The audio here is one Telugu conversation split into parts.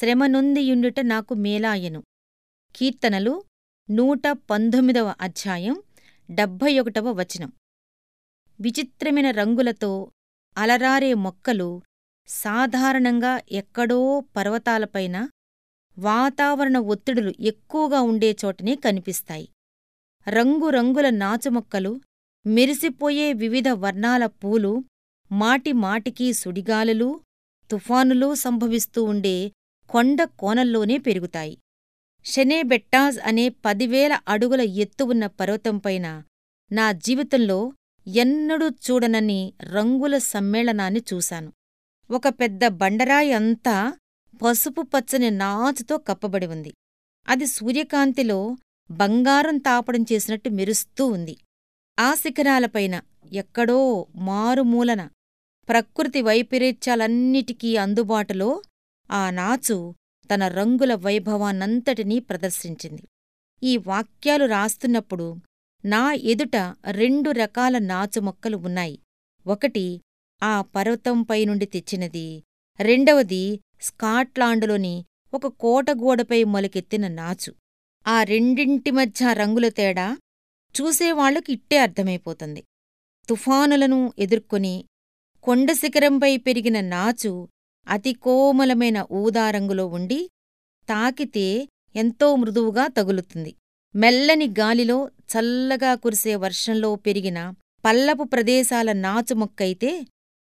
శ్రమనొందియుండుట నాకు మేలాయెను. కీర్తనలు నూట పంతొమ్మిదవ అధ్యాయం డెబ్భై ఒకటవ వచనం. విచిత్రమైన రంగులతో అలరారే మొక్కలు సాధారణంగా ఎక్కడో పర్వతాలపైన వాతావరణ ఒత్తిడులు ఎక్కువగా ఉండే చోటనే కనిపిస్తాయి. రంగురంగుల నాచుమొక్కలు మెరిసిపోయే వివిధ వర్ణాల పూలు మాటిమాటికీ సుడిగాలులూ తుఫానులూ సంభవిస్తూ ఉండే కొండ కోనల్లోనే పెరుగుతాయి. షెనేబెట్టాజ్ అనే పదివేల అడుగుల ఎత్తు ఉన్న పర్వతంపైన నా జీవితంలో ఎన్నడూ చూడనని రంగుల సమ్మేళనాన్ని చూశాను. ఒక పెద్ద బండరాయి అంతా పసుపు పచ్చని నాచుతో కప్పబడి ఉంది. అది సూర్యకాంతిలో బంగారం తాపడం చేసినట్టు మెరుస్తూ ఉంది. ఆ శిఖరాలపైన ఎక్కడో మారుమూలన ప్రకృతి వైపరీత్యాలన్నిటికీ అందుబాటులో ఆ నాచు తన రంగుల వైభవాన్నంతటినీ ప్రదర్శించింది. ఈ వాక్యాలు రాస్తున్నప్పుడు నా ఎదుట రెండు రకాల నాచు మొక్కలు ఉన్నాయి. ఒకటి ఆ పర్వతంపై నుండి తెచ్చినది. రెండవది స్కాట్లాండులోని ఒక కోటగోడపై మొలకెత్తిన నాచు. ఆ రెండింటి మధ్య రంగుల తేడా చూసేవాళ్ళకు ఇట్టే అర్థమైపోతుంది. తుఫానులను ఎదుర్కొని కొండశిఖరంపై పెరిగిన నాచు అతి కోమలమైన ఊదారంగులో ఉండి తాకితే ఎంతో మృదువుగా తగులుతుంది. మెల్లని గాలిలో చల్లగా కురిసే వర్షంలో పెరిగిన పల్లపు ప్రదేశాల నాచు మొక్కైతే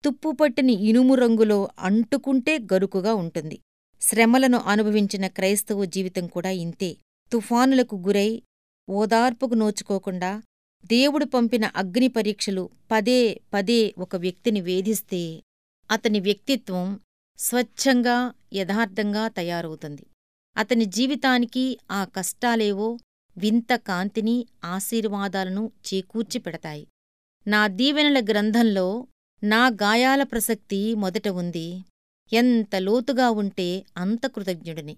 తుప్పుపట్టిని ఇనుము రంగులో అంటుకుంటే గరుకుగా ఉంటుంది. శ్రమలను అనుభవించిన క్రైస్తవ జీవితం కూడా ఇంతే. తుఫానులకు గురై ఓదార్పుకు నోచుకోకుండా దేవుడు పంపిన అగ్ని పరీక్షలు పదే పదే ఒక వ్యక్తిని వేధిస్తే అతని వ్యక్తిత్వం స్వచ్ఛంగా యథార్థంగా తయారవుతుంది. అతని జీవితానికి ఆ కష్టాలేవో వింత కాంతిని ఆశీర్వాదాలను చేకూర్చి పెడతాయి. నా దీవెనల గ్రంథంలో నా గాయాల ప్రసక్తి మొదట ఉంది. ఎంత లోతుగా ఉంటే అంత కృతజ్ఞుడిని.